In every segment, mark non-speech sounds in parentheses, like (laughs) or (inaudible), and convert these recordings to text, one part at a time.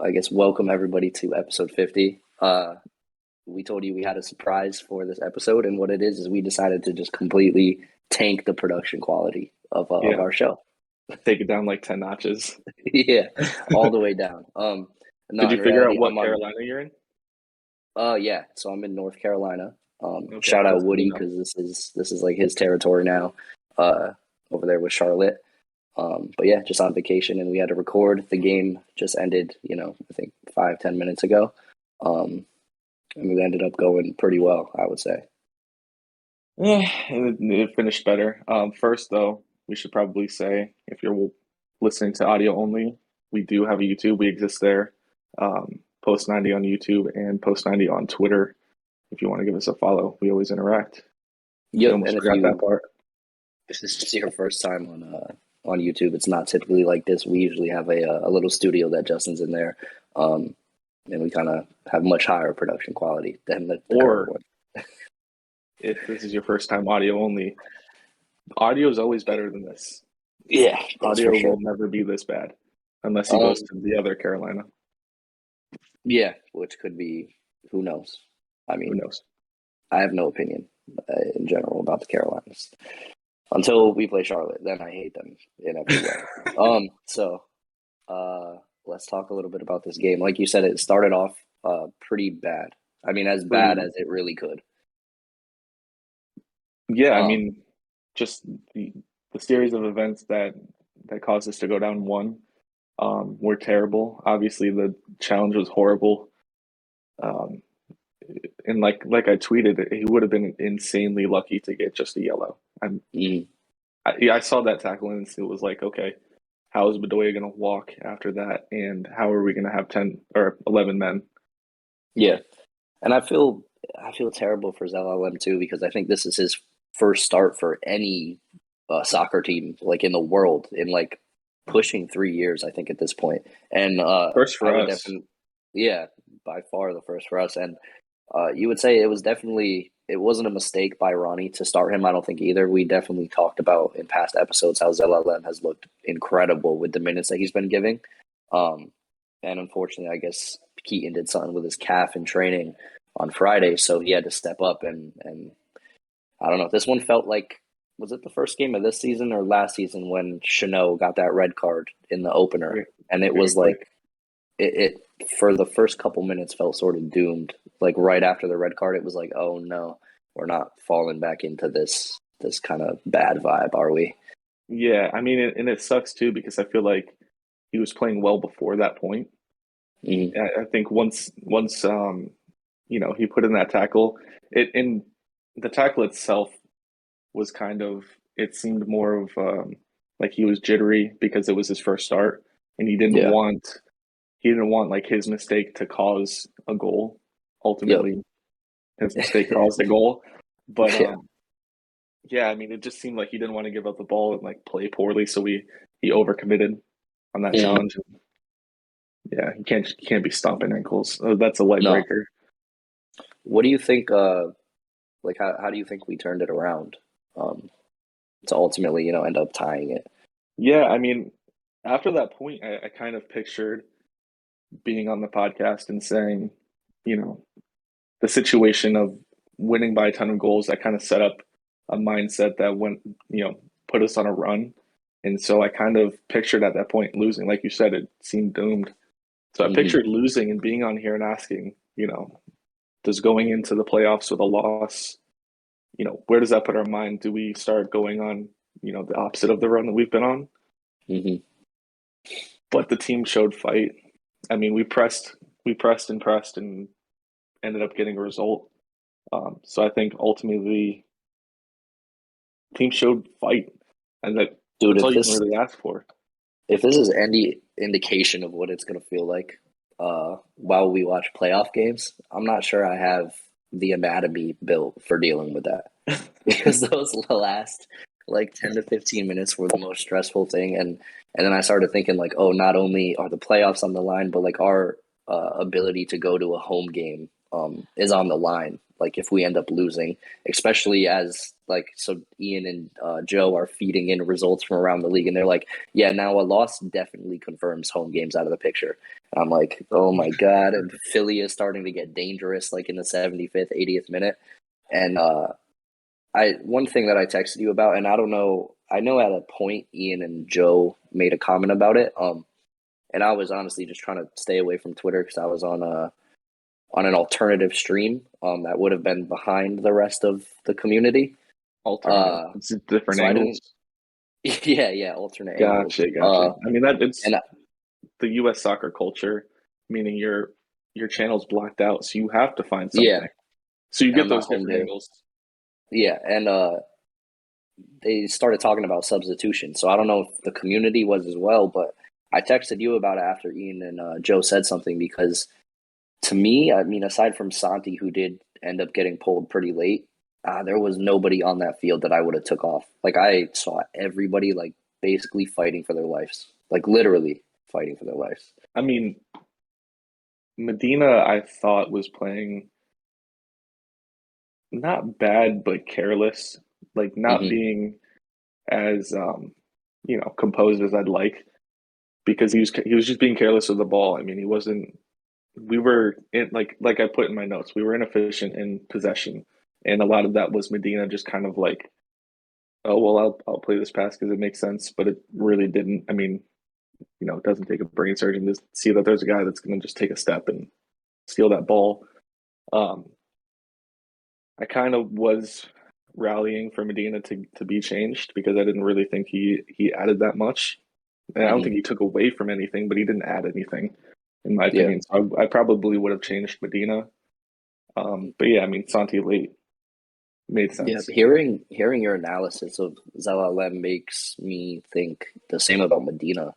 I guess welcome everybody to episode 50. Uh, we told you we had a surprise for this episode, and what it is is we decided to just completely tank the production quality of, uh, Yeah. of our show. Take it down like ten notches. (laughs) yeah, all the way down. Um, no, Did you figure out what I'm on- Carolina you're in? Uh, yeah. So I'm in North Carolina. Um, Okay, shout out Woody because this is this is like his territory now. Uh, over there with Charlotte. Um, but yeah, just on vacation, and we had to record. The game just ended. You know, I think five ten minutes ago. Um, and we ended up going pretty well, I would say. Yeah, it, it finished better. Um, first, though, we should probably say if you're listening to audio only, we do have a YouTube. We exist there. Um, Post 90 on YouTube and Post 90 on Twitter. If you want to give us a follow, we always interact. Yep. almost And forgot you, that part. if this is your first time on uh, on YouTube, it's not typically like this. We usually have a a little studio that Justin's in there, um, and we kind of have much higher production quality than the, the Or- one. (laughs) If this is your first time audio only, audio is always better than this. Yeah, Audio sure. will never be this bad unless he Um, goes to the other Carolina. Yeah, which could be who knows. I mean, Who knows? I have no opinion uh, in general about the Carolinas until we play Charlotte. Then I hate them in every way. (laughs) um, so uh, let's talk a little bit about this game. Like you said, it started off uh, pretty bad. I mean, as bad as it really could. Yeah, I Um, mean, just the, the series of events that that caused us to go down one um, were terrible. Obviously, the challenge was horrible. Um, and like like I tweeted, he would have been insanely lucky to get just a yellow. I'm, Mhm. I, I saw that tackle and it was like, okay, how is Bedoya going to walk after that, and how are we going to have ten or eleven men? Yeah, and I feel I feel terrible for ZLM too because I think this is his first start for any uh, soccer team like in the world in like pushing three years. I think at this point, and uh, First for us. defin- yeah, by far the first for us. And uh, you would say it was definitely it wasn't a mistake by Ronnie to start him. I don't think either. We definitely talked about in past episodes how ZLM has looked incredible with the minutes that he's been giving. Um, and unfortunately, I guess Keaton did something with his calf in training on Friday, so he had to step up and and I don't know. This one felt like was it the first game of this season or last season when Chanel got that red card in the opener, and it was like it, it for the first couple minutes felt sort of doomed. Like right after the red card, it was like, oh no, we're not falling back into this this kind of bad vibe, are we? Yeah, I mean, and it sucks too because I feel like he was playing well before that point. Mhm. I, I think once once um you know he put in that tackle, it and the tackle itself was kind of it seemed more of um like he was jittery because it was his first start and he didn't Yeah. want he didn't want like his mistake to cause a goal. Ultimately, his (laughs) mistake caused a goal, but Yeah. um, yeah, I mean, it just seemed like he didn't want to give up the ball and like play poorly, so we he overcommitted on that Mhm. challenge. Yeah, he can't he can't be stomping ankles. Uh, That's a leg No. breaker. What do you think? Uh, like how how do you think we turned it around? Um, to ultimately, you know, end up tying it. Yeah, I mean, after that point, I, I kind of pictured being on the podcast and saying, you know, the situation of winning by a ton of goals that kind of set up a mindset that went, you know, put us on a run. And so I kind of pictured at that point losing. Like you said, it seemed doomed. So I Mhm. pictured losing and being on here and asking, you know, does going into the playoffs with a loss, you know, where does that put our mind? Do we start going on, you know, the opposite of the run that we've been on? hmm but the team showed fight. I mean, we pressed, we pressed and pressed, and ended up getting a result. Um, so I think ultimately, team showed fight, and that, Dude, that's if all you this can really ask for. if this is any indication of what it's gonna feel like uh, while we watch playoff games, I'm not sure I have the anatomy built for dealing with that (laughs) because those last like 10 to 15 minutes were the most stressful thing and and then I started thinking like oh not only are the playoffs on the line but like our uh, ability to go to a home game um, is on the line. Like if we end up losing, especially as like so Ian and uh, Joe are feeding in results from around the league, and they're like, yeah, now a loss definitely confirms home games out of the picture. And I'm like, oh my god, and Philly is starting to get dangerous, like in the 75th, 80th minute, and uh, I one thing that I texted you about, and I don't know, I know at a point Ian and Joe made a comment about it, um, and I was honestly just trying to stay away from Twitter because I was on a on an alternative stream um, that would have been behind the rest of the community. Alternative, Uh, it's different so angles. (laughs) yeah, yeah, alternate. angles. Gotcha, gotcha. Uh, I mean that it's I- the U.S. soccer culture, meaning your your channel's blocked out, so you have to find something. Yeah. So you get those different angles. Yeah, and uh, they started talking about substitution. So I don't know if the community was as well, but I texted you about it after Ian and uh, Joe said something because to me, I mean, aside from Santi, who did end up getting pulled pretty late, uh, there was nobody on that field that I would have took off. Like I saw everybody like basically fighting for their lives, like literally fighting for their lives. I mean, Medina, I thought was playing not bad, but careless, like not Mhm. being as um, you know composed as I'd like, because he was he was just being careless with the ball. I mean, he wasn't. We were in like like I put in my notes, we were inefficient in possession, and a lot of that was Medina just kind of like, oh well, I'll I'll play this pass because it makes sense, but it really didn't. I mean, you know, it doesn't take a brain surgeon to see that there's a guy that's going to just take a step and steal that ball. Um, I kind of was rallying for Medina to, to be changed because I didn't really think he he added that much. And I don't Mhm. think he took away from anything, but he didn't add anything, in my Yeah. opinion. So I, I probably would have changed Medina. Um, but yeah, I mean, Santi late made sense. Yeah, hearing hearing your analysis of Zelalem makes me think the same about Medina.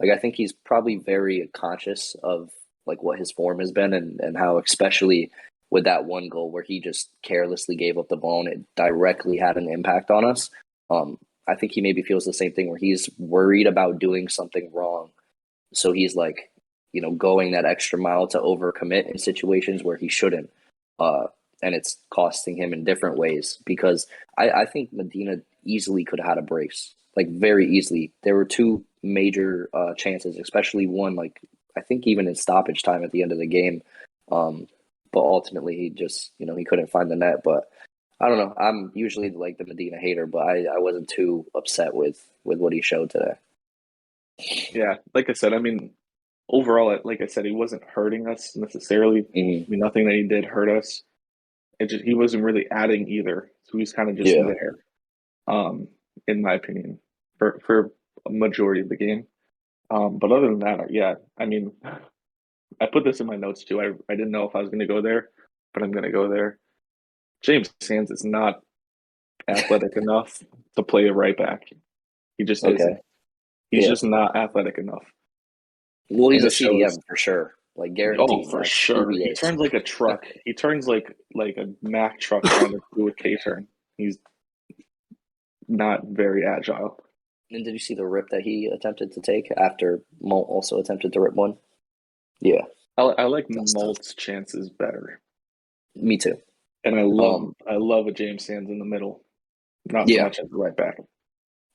Like I think he's probably very conscious of like what his form has been and, and how especially with that one goal where he just carelessly gave up the ball and it directly had an impact on us. Um, I think he maybe feels the same thing where he's worried about doing something wrong. So he's like, you know, going that extra mile to overcommit in situations where he shouldn't. Uh, and it's costing him in different ways because I, I think Medina easily could have had a brace, like very easily. There were two major uh, chances, especially one like I think even in stoppage time at the end of the game. Um, but ultimately, he just you know he couldn't find the net. But I don't know. I'm usually like the Medina hater, but I, I wasn't too upset with with what he showed today. Yeah, like I said, I mean, overall, like I said, he wasn't hurting us necessarily. Mhm. I mean, nothing that he did hurt us. It just he wasn't really adding either, so he's kind of just Yeah. there. Um, in my opinion, for for a majority of the game. Um, but other than that, yeah, I mean, I put this in my notes too. I I didn't know if I was going to go there, but I'm going to go there. James Sands is not athletic (laughs) enough to play a right back. He just Okay. isn't. He's Yeah. just not athletic enough. Well, he's a it shows- CDM for sure, like guaranteed. Oh, for like, sure. He turns like a truck. (laughs) He turns like like a Mack truck trying to do a K turn. He's not very agile. And did you see the rip that he attempted to take after Molt also attempted to rip one? Yeah, I, I like That's tough. Chances better, me too. And I love Um, I love a James Sands in the middle, not so Yeah. much as the right back.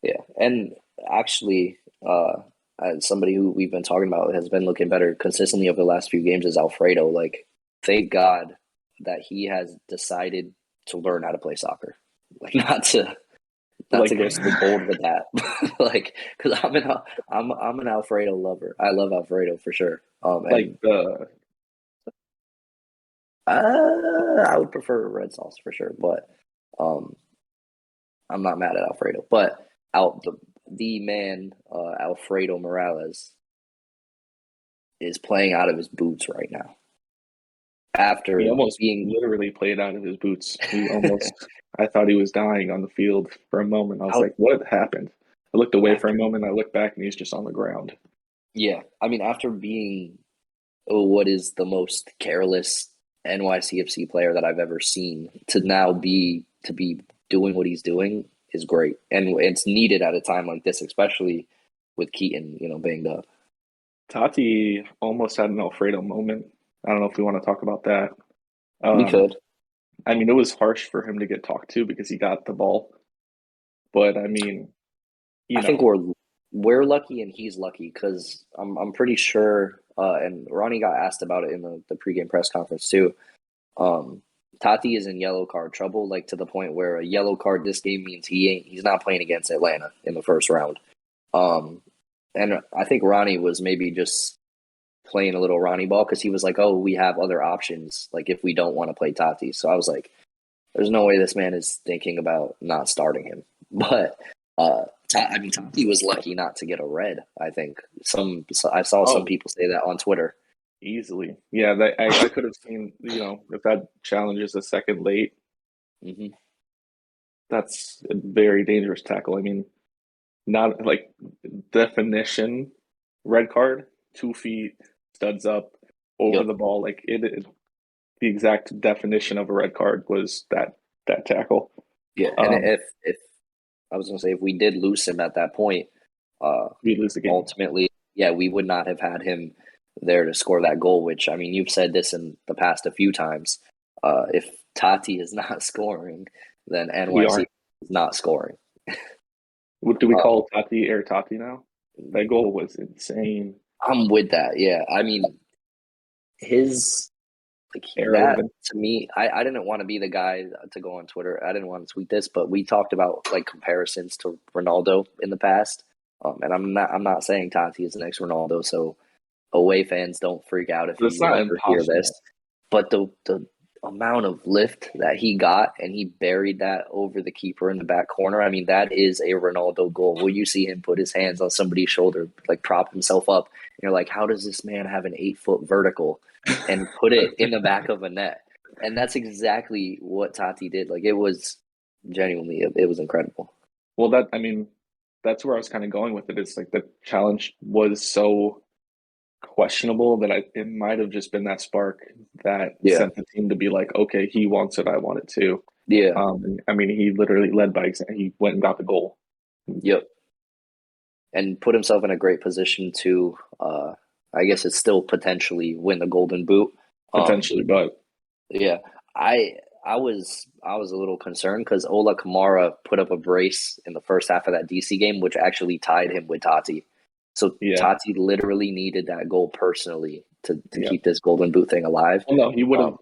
Yeah, and actually, uh, as somebody who we've been talking about has been looking better consistently over the last few games is Alfredo. Like, thank God that he has decided to learn how to play soccer, like (laughs) not to. Not Like- to go so bold with that, (laughs) like because I'm an I'm I'm an Alfredo lover. I love Alfredo for sure. Um, and Like the Uh, I would prefer red sauce for sure, but um, I'm not mad at Alfredo. But out the the man uh, Alfredo Morales is playing out of his boots right now. After he almost being literally played out of his boots. He (laughs) almost I thought he was dying on the field for a moment. I was How- like, what happened? I looked away for a moment. I looked back, and he's just on the ground. yeah, I mean after being oh, what is the most careless NYCFC player that I've ever seen to now be to be doing what he's doing is great, and it's needed at a time like this, especially with Keaton, you know, banged up. Tati almost had an Alfredo moment. I don't know if we want to talk about that. Um, we could. I mean, it was harsh for him to get talked to because he got the ball. But I mean, you I know, think we're we're lucky and he's lucky because I'm I'm pretty sure. Uh, and Ronnie got asked about it in the, the pregame press conference too. Um, Tati is in yellow card trouble, like to the point where a yellow card this game means he ain't he's not playing against Atlanta in the first round. Um, and I think Ronnie was maybe just playing a little Ronnie ball because he was like, "Oh, we have other options. Like if we don't want to play Tati." So I was like, "There's no way this man is thinking about not starting him." (laughs) But uh, I mean, Tati was lucky not to get a red. I think some so I saw Oh. some people say that on Twitter. easily, yeah, that, I, I could have seen, you know, if that challenge is a second late, hmm that's a very dangerous tackle. I mean, not like definition red card, two feet, studs up, over Yep. the ball. Like it, it, the exact definition of a red card was that that tackle. Yeah, and Um, if if I was gonna say if we did lose him at that point, uh, We lose the game. ultimately, yeah, we would not have had him there to score that goal. Which I mean, you've said this in the past a few times. Uh, if Tati is (laughs) not scoring, then NYC is not scoring. (laughs) What do we uh, call Tati Air Tati now? That goal was insane. I'm with that. Yeah, I mean, his like that to me, I, I didn't want to be the guy to go on Twitter. I didn't want to tweet this, but we talked about like comparisons to Ronaldo in the past. Um, and I'm not I'm not saying Tati is the next Ronaldo, so away fans don't freak out if It's you ever hear this. But the the amount of lift that he got and he buried that over the keeper in the back corner. I mean, that is a Ronaldo goal. Where you see him put his hands on somebody's shoulder, like prop himself up. You're like, how does this man have an eight foot vertical and put it in the back of a net? And that's exactly what Tati did. Like it was genuinely, it, it was incredible. Well, that I mean, that's where I was kind of going with it. It's like the challenge was so questionable that I it might have just been that spark that Yeah. sent the team to be like, okay, he wants it, I want it too. Yeah. Um, I mean, he literally led by example. He went and got the goal. Yep. And put himself in a great position to, uh, I guess it's still potentially win the Golden Boot. Um, Potentially, but Yeah, I I was I was a little concerned because Ola Kamara put up a brace in the first half of that DC game, which actually tied him with Tati. So Yeah. Tati literally needed that goal personally to, to Yeah. keep this Golden Boot thing alive. well, no, he would have Um,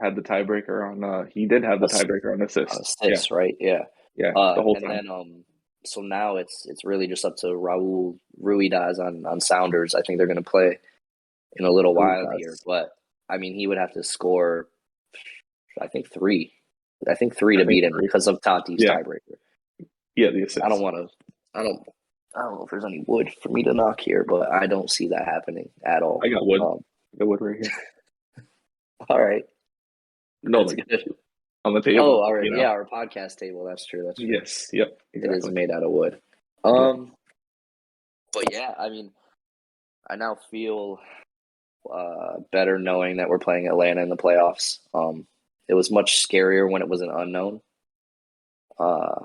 had the tiebreaker on. Uh, he did have the tiebreaker on assists. assists, right? Yeah. Yeah, yeah, Uh, the whole and time. then um, so now it's it's really just up to Raul Ruidíaz on on Sounders. I think they're going to play in a little while Ruidíaz. here, but I mean he would have to score. I think three. I think three I to think beat him three. because of Tati's Yeah. tiebreaker. yeah, the assists. I don't want to. I don't. I don't know if there's any wood for me to knock here, but I don't see that happening at all. I got wood. Um, The wood right here. (laughs) all right. No, That's like good. (laughs) on the table. Oh, all right. you know? Yeah, our podcast table. That's true. That's true. Yes. Yep. It is Exactly. made out of wood. Um, but yeah, I mean, I now feel uh, better knowing that we're playing Atlanta in the playoffs. Um, it was much scarier when it was an unknown. Uh,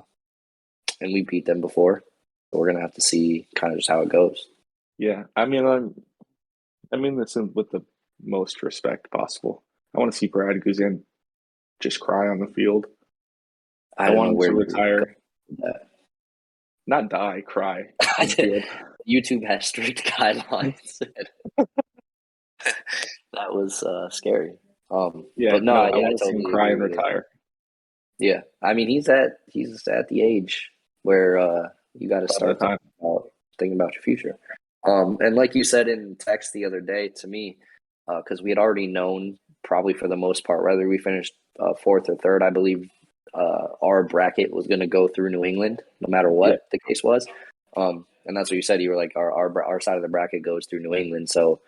and we beat them before. So we're gonna have to see kind of just how it goes. Yeah, I mean, I'm, I mean this with the most respect possible. I want to see Brad Guzan just cry on the field. I, don't want him to retire, not die, cry. (laughs) I YouTube has strict (laughs) guidelines. (laughs) that was uh, scary. Um, Yeah, but no, no, I, I want to see him cry and retire. Yeah, I mean he's at he's at the age where uh, you got to start thinking about, thinking about your future. Um, and like you said in text the other day to me, because we had already known probably for the most part whether we finished uh, fourth or third. I believe uh, our bracket was going to go through New England no matter what Yeah. the case was. Um, and that's what you said. You were like our our our side of the bracket goes through New England, so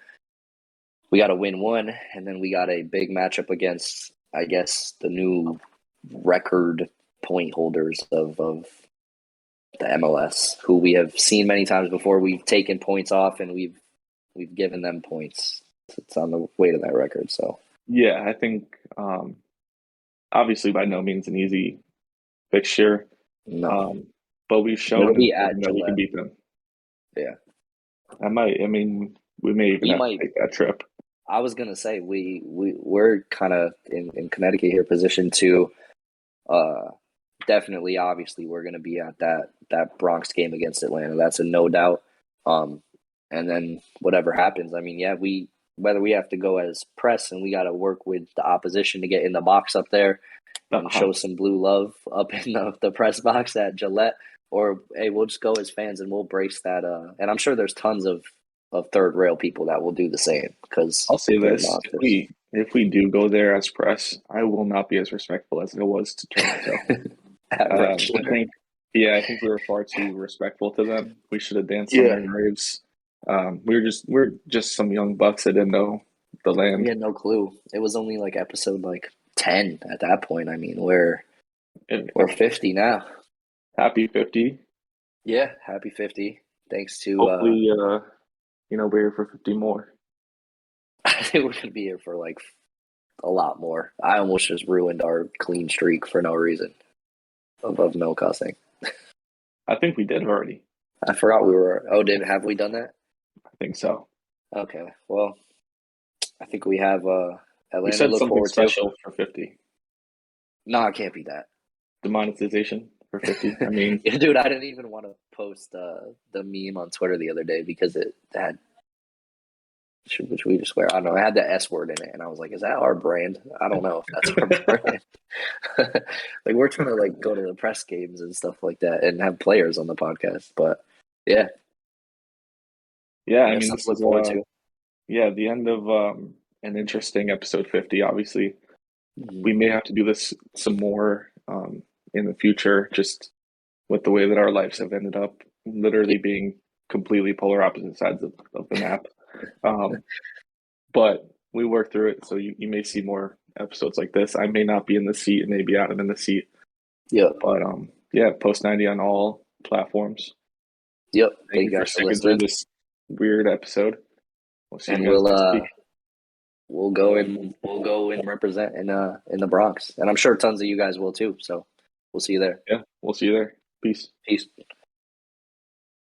we got to win one, and then we got a big matchup against I guess the new record point holders of, of the MLS, who we have seen many times before. We've taken points off and we've we've given them points. It's on the way to that record. So Yeah, I think um, obviously by no means an easy fixture, no, um, but we've shown that we can beat them. Yeah. I might. I mean, we may even We have might- to take that trip. I was gonna say we we we're kind of in, in Connecticut here positioned to uh definitely obviously we're gonna be at that that Bronx game against Atlanta. That's a no doubt. Um and then whatever happens, I mean, yeah, we whether we have to go as press and we got to work with the opposition to get in the box up there and Uh-huh. show some blue love up (laughs) in the, the press box at Gillette, or hey, we'll just go as fans and we'll brace that. Uh, and I'm sure there's tons of of third rail people that will do the same because I'll say this: if we if we do go there as press, I will not be as respectful as I was to Toronto. (laughs) Um, I think, yeah, I think we were far too respectful to them. We should have danced on Yeah. their graves. Um, we were just we're just some young bucks that didn't know the land. we had no clue. It was only like episode like ten at that point. I mean, we're And we're fifty now. happy fifty. Yeah, happy fifty. Thanks to uh, Hopefully, uh, you know, we're here for fifty more. I (laughs) think we're gonna be here for like a lot more. I almost just ruined our clean streak for no reason of, of no cussing. I think we did already. I forgot we were. Oh, did have we done that? I think so. Okay. Well, I think we have uh We Atlanta to said look something forward special for fifty. to. No, it can't be that. The monetization for fifty. I mean, (laughs) dude, I didn't even want to post uh, the meme on Twitter the other day because it had, should, which we just swear, I don't know, I had the S word in it, and I was like, is that our brand? I don't know if that's our (laughs) brand. (laughs) like we're trying to like go to the press games and stuff like that, and have players on the podcast, but yeah, yeah, I yeah, mean, this forward uh, to. yeah the end of um, an interesting episode fifty. Obviously, Mhm. we may have to do this some more um, in the future, just with the way that our lives have ended up, literally being completely polar opposite sides of, of the map. Um, but we work through it, so you, you may see more episodes like this. I may not be in the seat, and maybe Adam in the seat, Yeah. but um, yeah, post ninety on all platforms. yep. Thank Thank you for guys for sticking listening, through this weird episode. We'll see and you we'll uh, we'll go and we'll go and represent in uh in the Bronx, and I'm sure tons of you guys will too. So we'll see you there. Yeah, we'll see you there. Peace. Peace.